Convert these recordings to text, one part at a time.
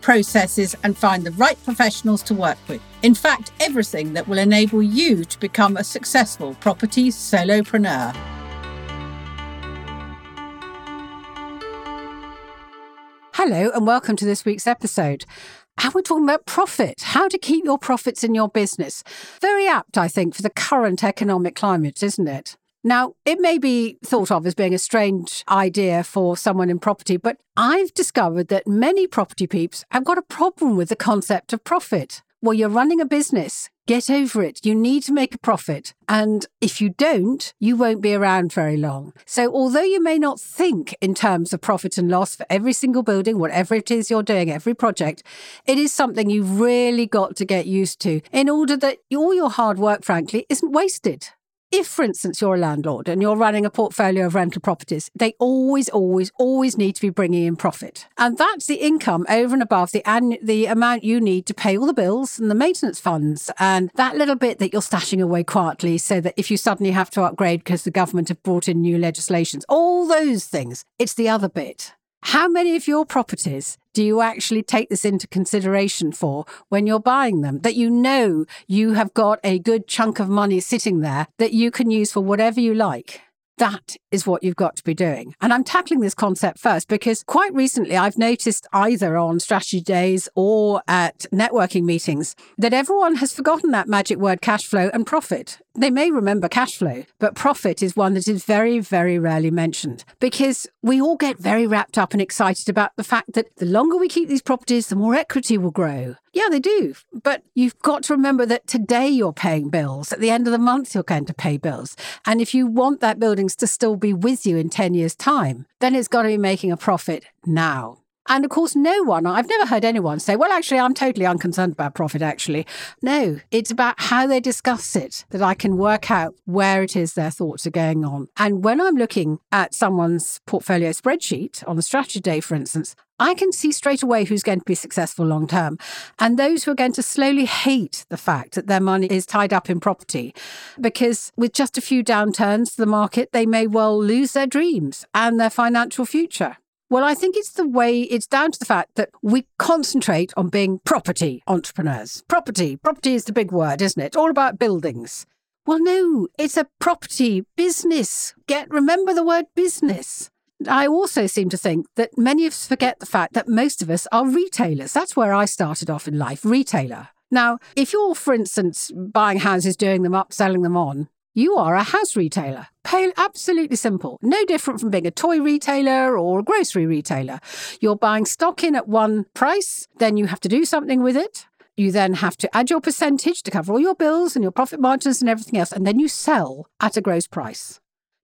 processes, and find the right professionals to work with. In fact, everything that will enable you to become a successful property solopreneur. Hello, and welcome to this week's episode. And we're talking about profit, how to keep your profits in your business. Very apt, I think, for the current economic climate, isn't it? Now, it may be thought of as being a strange idea for someone in property, but I've discovered that many property peeps have got a problem with the concept of profit. Well, you're running a business. Get over it. You need to make a profit. And if you don't, you won't be around very long. So, although you may not think in terms of profit and loss for every single building, whatever it is you're doing, every project, it is something you've really got to get used to in order that all your hard work, frankly, isn't wasted. If, for instance, you're a landlord and you're running a portfolio of rental properties, they always, always, always need to be bringing in profit. And that's the income over and above the, an- the amount you need to pay all the bills and the maintenance funds and that little bit that you're stashing away quietly so that if you suddenly have to upgrade because the government have brought in new legislations, all those things, it's the other bit. How many of your properties do you actually take this into consideration for when you're buying them? That you know you have got a good chunk of money sitting there that you can use for whatever you like. That is what you've got to be doing. And I'm tackling this concept first because quite recently I've noticed either on strategy days or at networking meetings that everyone has forgotten that magic word cash flow and profit. They may remember cash flow, but profit is one that is very, very rarely mentioned because we all get very wrapped up and excited about the fact that the longer we keep these properties, the more equity will grow. Yeah, they do. But you've got to remember that today you're paying bills. At the end of the month, you're going to pay bills. And if you want that buildings to still be with you in 10 years' time, then it's got to be making a profit now. And of course, no one, I've never heard anyone say, well, actually, I'm totally unconcerned about profit, actually. No, it's about how they discuss it that I can work out where it is their thoughts are going on. And when I'm looking at someone's portfolio spreadsheet on a strategy day, for instance, I can see straight away who's going to be successful long term and those who are going to slowly hate the fact that their money is tied up in property. Because with just a few downturns to the market, they may well lose their dreams and their financial future. Well, I think it's the way, it's down to the fact that we concentrate on being property entrepreneurs. Property, property is the big word, isn't it? All about buildings. Well, no, it's a property business. Get, remember the word business. I also seem to think that many of us forget the fact that most of us are retailers. That's where I started off in life, retailer. Now, if you're, for instance, buying houses, doing them up, selling them on, you are a house retailer. Pay, absolutely simple. No different from being a toy retailer or a grocery retailer. You're buying stock in at one price, then you have to do something with it. You then have to add your percentage to cover all your bills and your profit margins and everything else, and then you sell at a gross price.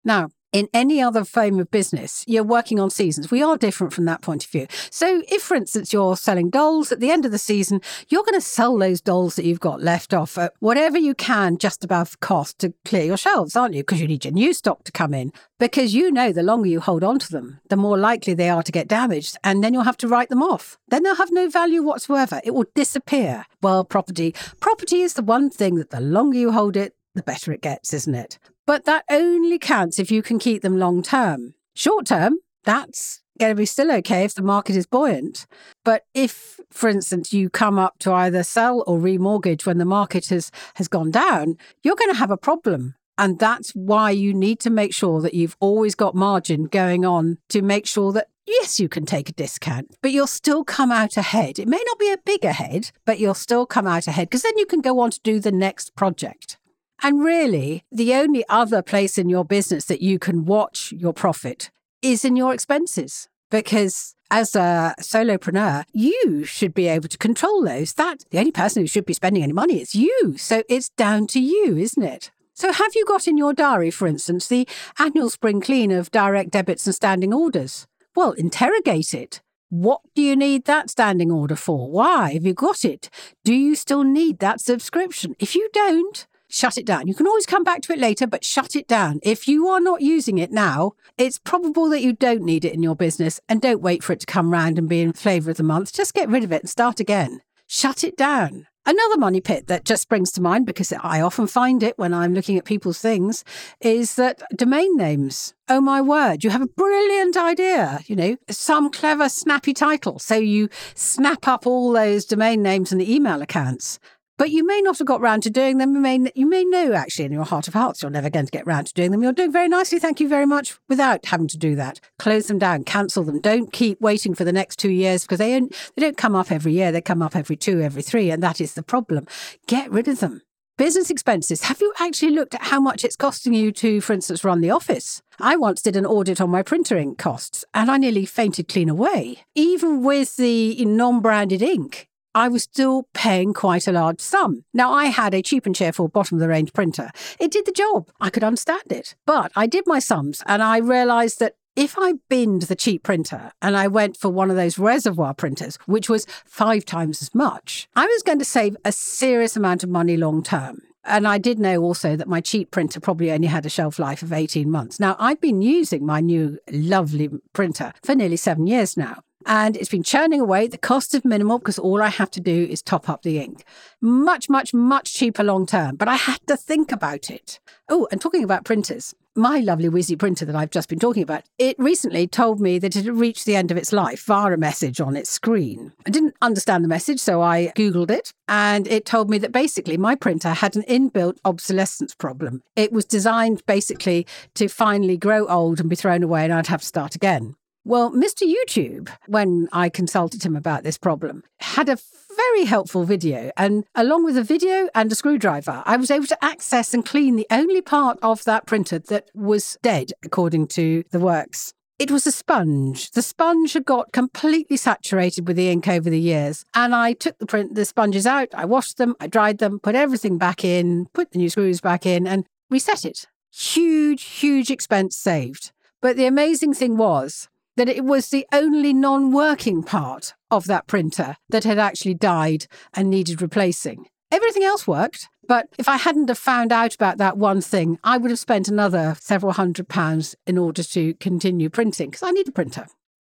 Now, in any other frame of business, you're working on seasons. We are different from that point of view. So, if, for instance, you're selling dolls at the end of the season, you're going to sell those dolls that you've got left off at whatever you can just above cost to clear your shelves, aren't you? Because you need your new stock to come in. Because you know the longer you hold on to them, the more likely they are to get damaged, and then you'll have to write them off. Then they'll have no value whatsoever. It will disappear. Well, property, property is the one thing that the longer you hold it, the better it gets, isn't it? But that only counts if you can keep them long term. Short term, that's going to be still okay if the market is buoyant. But if, for instance, you come up to either sell or remortgage when the market has, has gone down, you're going to have a problem. And that's why you need to make sure that you've always got margin going on to make sure that yes, you can take a discount, but you'll still come out ahead. It may not be a big ahead, but you'll still come out ahead because then you can go on to do the next project. And really, the only other place in your business that you can watch your profit is in your expenses. Because as a solopreneur, you should be able to control those. That the only person who should be spending any money is you. So it's down to you, isn't it? So have you got in your diary, for instance, the annual spring clean of direct debits and standing orders? Well, interrogate it. What do you need that standing order for? Why? Have you got it? Do you still need that subscription? If you don't, shut it down. You can always come back to it later, but shut it down. If you are not using it now, it's probable that you don't need it in your business and don't wait for it to come round and be in flavour of the month. Just get rid of it and start again. Shut it down. Another money pit that just springs to mind because I often find it when I'm looking at people's things is that domain names. Oh my word, you have a brilliant idea, you know, some clever, snappy title. So you snap up all those domain names and the email accounts. But you may not have got round to doing them. You may, you may know actually in your heart of hearts you're never going to get round to doing them. You're doing very nicely, thank you very much, without having to do that. Close them down, cancel them. Don't keep waiting for the next two years because they don't, they don't come up every year. They come up every two, every three, and that is the problem. Get rid of them. Business expenses. Have you actually looked at how much it's costing you to, for instance, run the office? I once did an audit on my printer ink costs and I nearly fainted clean away. Even with the non branded ink, I was still paying quite a large sum. Now, I had a cheap and cheerful bottom of the range printer. It did the job. I could understand it. But I did my sums and I realized that if I binned the cheap printer and I went for one of those reservoir printers, which was five times as much, I was going to save a serious amount of money long term. And I did know also that my cheap printer probably only had a shelf life of 18 months. Now, I've been using my new lovely printer for nearly seven years now and it's been churning away. The cost is minimal because all I have to do is top up the ink. Much, much, much cheaper long term, but I had to think about it. Oh, and talking about printers, my lovely Whizzy printer that I've just been talking about, it recently told me that it had reached the end of its life via a message on its screen. I didn't understand the message, so I Googled it, and it told me that basically my printer had an inbuilt obsolescence problem. It was designed basically to finally grow old and be thrown away, and I'd have to start again. Well, Mr. YouTube, when I consulted him about this problem, had a very helpful video. And along with a video and a screwdriver, I was able to access and clean the only part of that printer that was dead, according to the works. It was a sponge. The sponge had got completely saturated with the ink over the years. And I took the print, the sponges out, I washed them, I dried them, put everything back in, put the new screws back in, and reset it. Huge, huge expense saved. But the amazing thing was, that it was the only non working part of that printer that had actually died and needed replacing. Everything else worked, but if I hadn't have found out about that one thing, I would have spent another several hundred pounds in order to continue printing because I need a printer.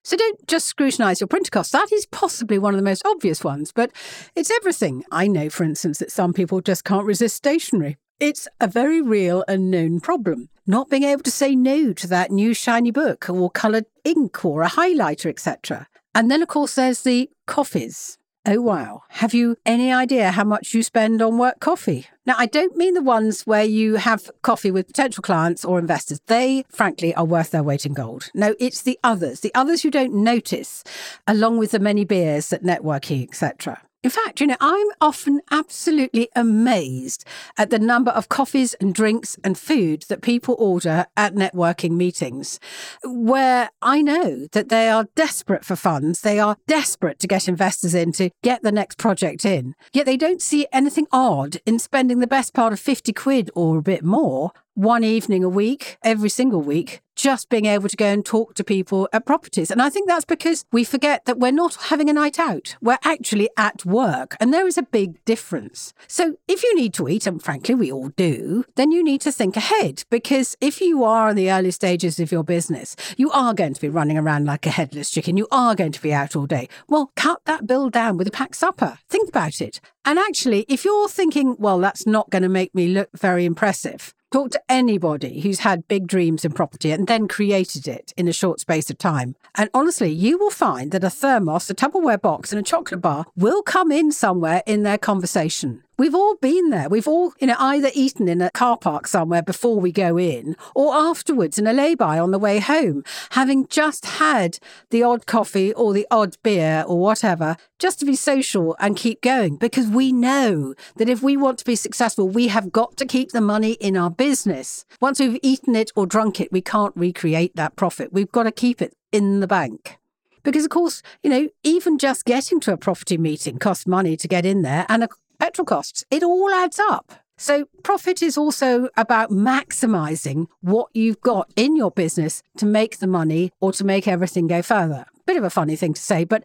So don't just scrutinise your printer costs. That is possibly one of the most obvious ones, but it's everything. I know, for instance, that some people just can't resist stationery. It's a very real and known problem. Not being able to say no to that new shiny book or coloured ink or a highlighter, etc. And then, of course, there's the coffees. Oh, wow. Have you any idea how much you spend on work coffee? Now, I don't mean the ones where you have coffee with potential clients or investors. They, frankly, are worth their weight in gold. No, it's the others, the others you don't notice, along with the many beers at networking, etc. In fact, you know, I'm often absolutely amazed at the number of coffees and drinks and food that people order at networking meetings, where I know that they are desperate for funds. They are desperate to get investors in to get the next project in. Yet they don't see anything odd in spending the best part of 50 quid or a bit more one evening a week, every single week, just being able to go and talk to people at properties. And I think that's because we forget that we're not having a night out. We're actually at work. And there is a big difference. So if you need to eat, and frankly, we all do, then you need to think ahead. Because if you are in the early stages of your business, you are going to be running around like a headless chicken. You are going to be out all day. Well, cut that bill down with a packed supper. Think about it. And actually, if you're thinking, well, that's not going to make me look very impressive, Talk to anybody who's had big dreams in property and then created it in a short space of time. And honestly, you will find that a thermos, a Tupperware box, and a chocolate bar will come in somewhere in their conversation. We've all been there. We've all, you know, either eaten in a car park somewhere before we go in or afterwards in a lay-by on the way home, having just had the odd coffee or the odd beer or whatever, just to be social and keep going. Because we know that if we want to be successful, we have got to keep the money in our business. Once we've eaten it or drunk it, we can't recreate that profit. We've got to keep it in the bank. Because, of course, you know, even just getting to a property meeting costs money to get in there. And petrol costs. It all adds up. So, profit is also about maximizing what you've got in your business to make the money or to make everything go further. bit of a funny thing to say, but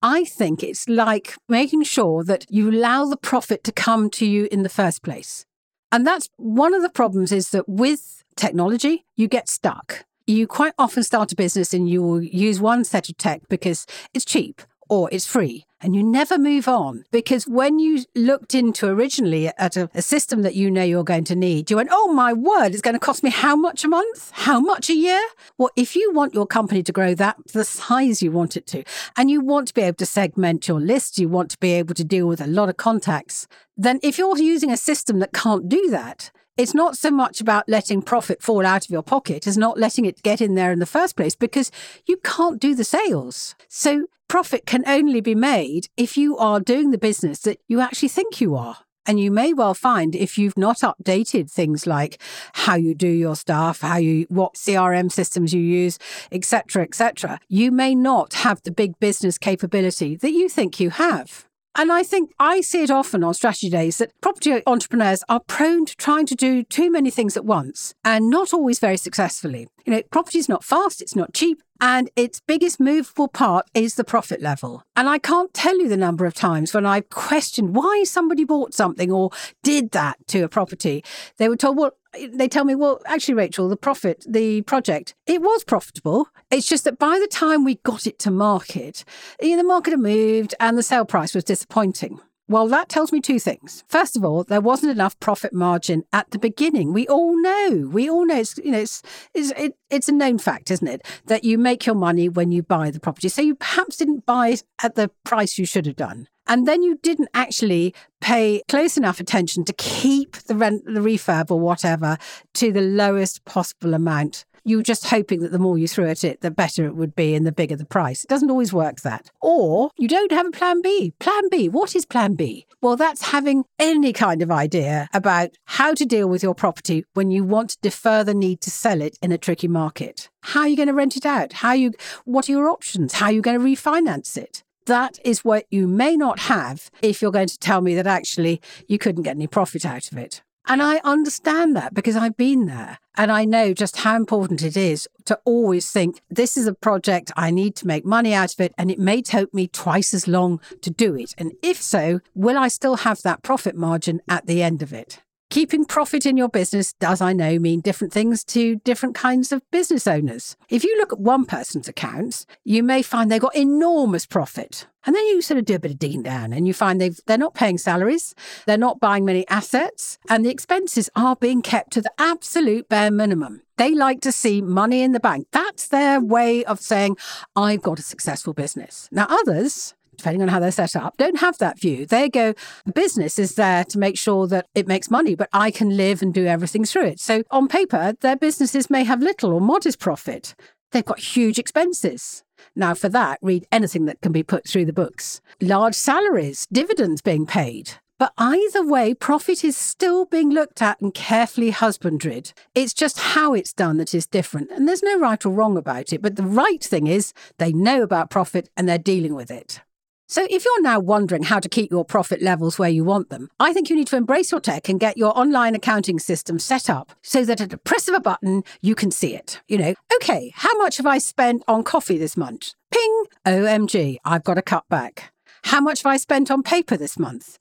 I think it's like making sure that you allow the profit to come to you in the first place. And that's one of the problems is that with technology, you get stuck. You quite often start a business and you will use one set of tech because it's cheap or it's free and you never move on because when you looked into originally at a, a, system that you know you're going to need, you went, oh my word, it's going to cost me how much a month? How much a year? Well, if you want your company to grow that the size you want it to, and you want to be able to segment your list, you want to be able to deal with a lot of contacts, then if you're using a system that can't do that, it's not so much about letting profit fall out of your pocket as not letting it get in there in the first place because you can't do the sales. So profit can only be made if you are doing the business that you actually think you are. And you may well find if you've not updated things like how you do your stuff, how you what CRM systems you use, etc., etc., you may not have the big business capability that you think you have. And I think I see it often on strategy days that property entrepreneurs are prone to trying to do too many things at once and not always very successfully. You know, property is not fast, it's not cheap, and its biggest movable part is the profit level. And I can't tell you the number of times when I've questioned why somebody bought something or did that to a property. They were told, well, they tell me, well, actually, Rachael, the profit, the project, it was profitable. It's just that by the time we got it to market, you know, the market had moved and the sale price was disappointing. Well, that tells me two things. First of all, there wasn't enough profit margin at the beginning. We all know, we all know, it's, you know, it's, it's, it, it's a known fact, isn't it, that you make your money when you buy the property. So you perhaps didn't buy it at the price you should have done. And then you didn't actually pay close enough attention to keep the rent, the refurb or whatever to the lowest possible amount you were just hoping that the more you threw at it, the better it would be and the bigger the price. It doesn't always work that. Or you don't have a plan B. Plan B, what is plan B? Well, that's having any kind of idea about how to deal with your property when you want to defer the need to sell it in a tricky market. How are you going to rent it out? How you what are your options? How are you going to refinance it? That is what you may not have if you're going to tell me that actually you couldn't get any profit out of it. And I understand that because I've been there and I know just how important it is to always think this is a project I need to make money out of it and it may take me twice as long to do it. And if so, will I still have that profit margin at the end of it? Keeping profit in your business does, I know, mean different things to different kinds of business owners. If you look at one person's accounts, you may find they've got enormous profit. And then you sort of do a bit of digging down and you find they've, they're not paying salaries, they're not buying many assets, and the expenses are being kept to the absolute bare minimum. They like to see money in the bank. That's their way of saying, I've got a successful business. Now, others, depending on how they're set up, don't have that view. They go, the business is there to make sure that it makes money, but I can live and do everything through it. So on paper, their businesses may have little or modest profit. They've got huge expenses. Now, for that, read anything that can be put through the books. Large salaries, dividends being paid. But either way, profit is still being looked at and carefully husbanded. It's just how it's done that is different. And there's no right or wrong about it. But the right thing is they know about profit and they're dealing with it. So, if you're now wondering how to keep your profit levels where you want them, I think you need to embrace your tech and get your online accounting system set up so that at the press of a button, you can see it. You know, okay, how much have I spent on coffee this month? Ping! OMG, I've got to cut back. How much have I spent on paper this month?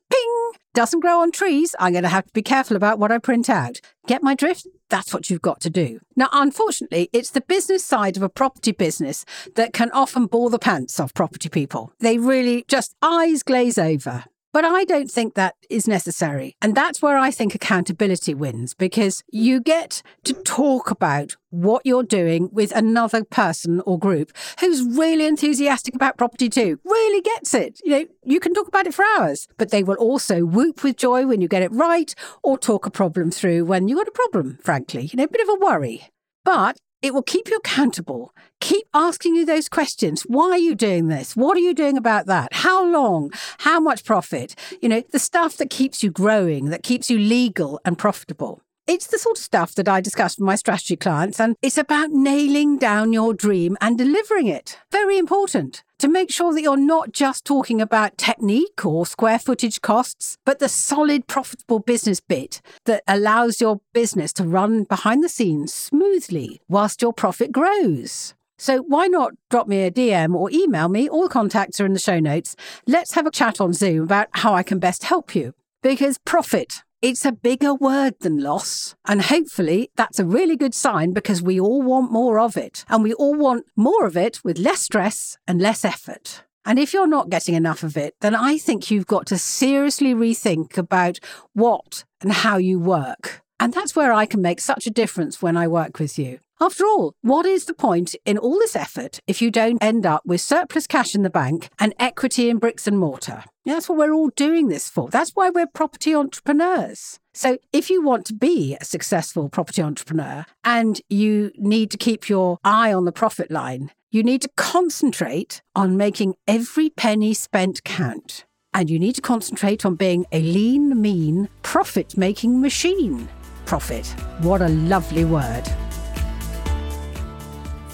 Doesn't grow on trees. I'm going to have to be careful about what I print out. Get my drift? That's what you've got to do. Now, unfortunately, it's the business side of a property business that can often bore the pants off property people. They really just eyes glaze over. But I don't think that is necessary. And that's where I think accountability wins because you get to talk about what you're doing with another person or group who's really enthusiastic about property too, really gets it. You know, you can talk about it for hours, but they will also whoop with joy when you get it right or talk a problem through when you got a problem, frankly, you know, a bit of a worry. But it will keep you accountable. Keep asking you those questions. Why are you doing this? What are you doing about that? How long? How much profit? You know, the stuff that keeps you growing, that keeps you legal and profitable. It's the sort of stuff that I discuss with my strategy clients, and it's about nailing down your dream and delivering it. Very important to make sure that you're not just talking about technique or square footage costs, but the solid, profitable business bit that allows your business to run behind the scenes smoothly whilst your profit grows. So why not drop me a DM or email me? All the contacts are in the show notes. Let's have a chat on Zoom about how I can best help you. Because profit, it's a bigger word than loss. And hopefully that's a really good sign because we all want more of it. And we all want more of it with less stress and less effort. And if you're not getting enough of it, then I think you've got to seriously rethink about what and how you work. And that's where I can make such a difference when I work with you. After all, what is the point in all this effort if you don't end up with surplus cash in the bank and equity in bricks and mortar? That's what we're all doing this for. That's why we're property entrepreneurs. So, if you want to be a successful property entrepreneur and you need to keep your eye on the profit line, you need to concentrate on making every penny spent count. And you need to concentrate on being a lean, mean, profit making machine. Profit. What a lovely word.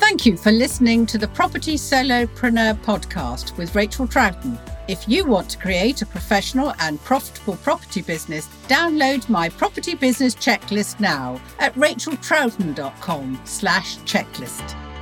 Thank you for listening to the Property Solopreneur podcast with Rachael Troughton. If you want to create a professional and profitable property business, download my property business checklist now at rachaeltroughton.com slash checklist.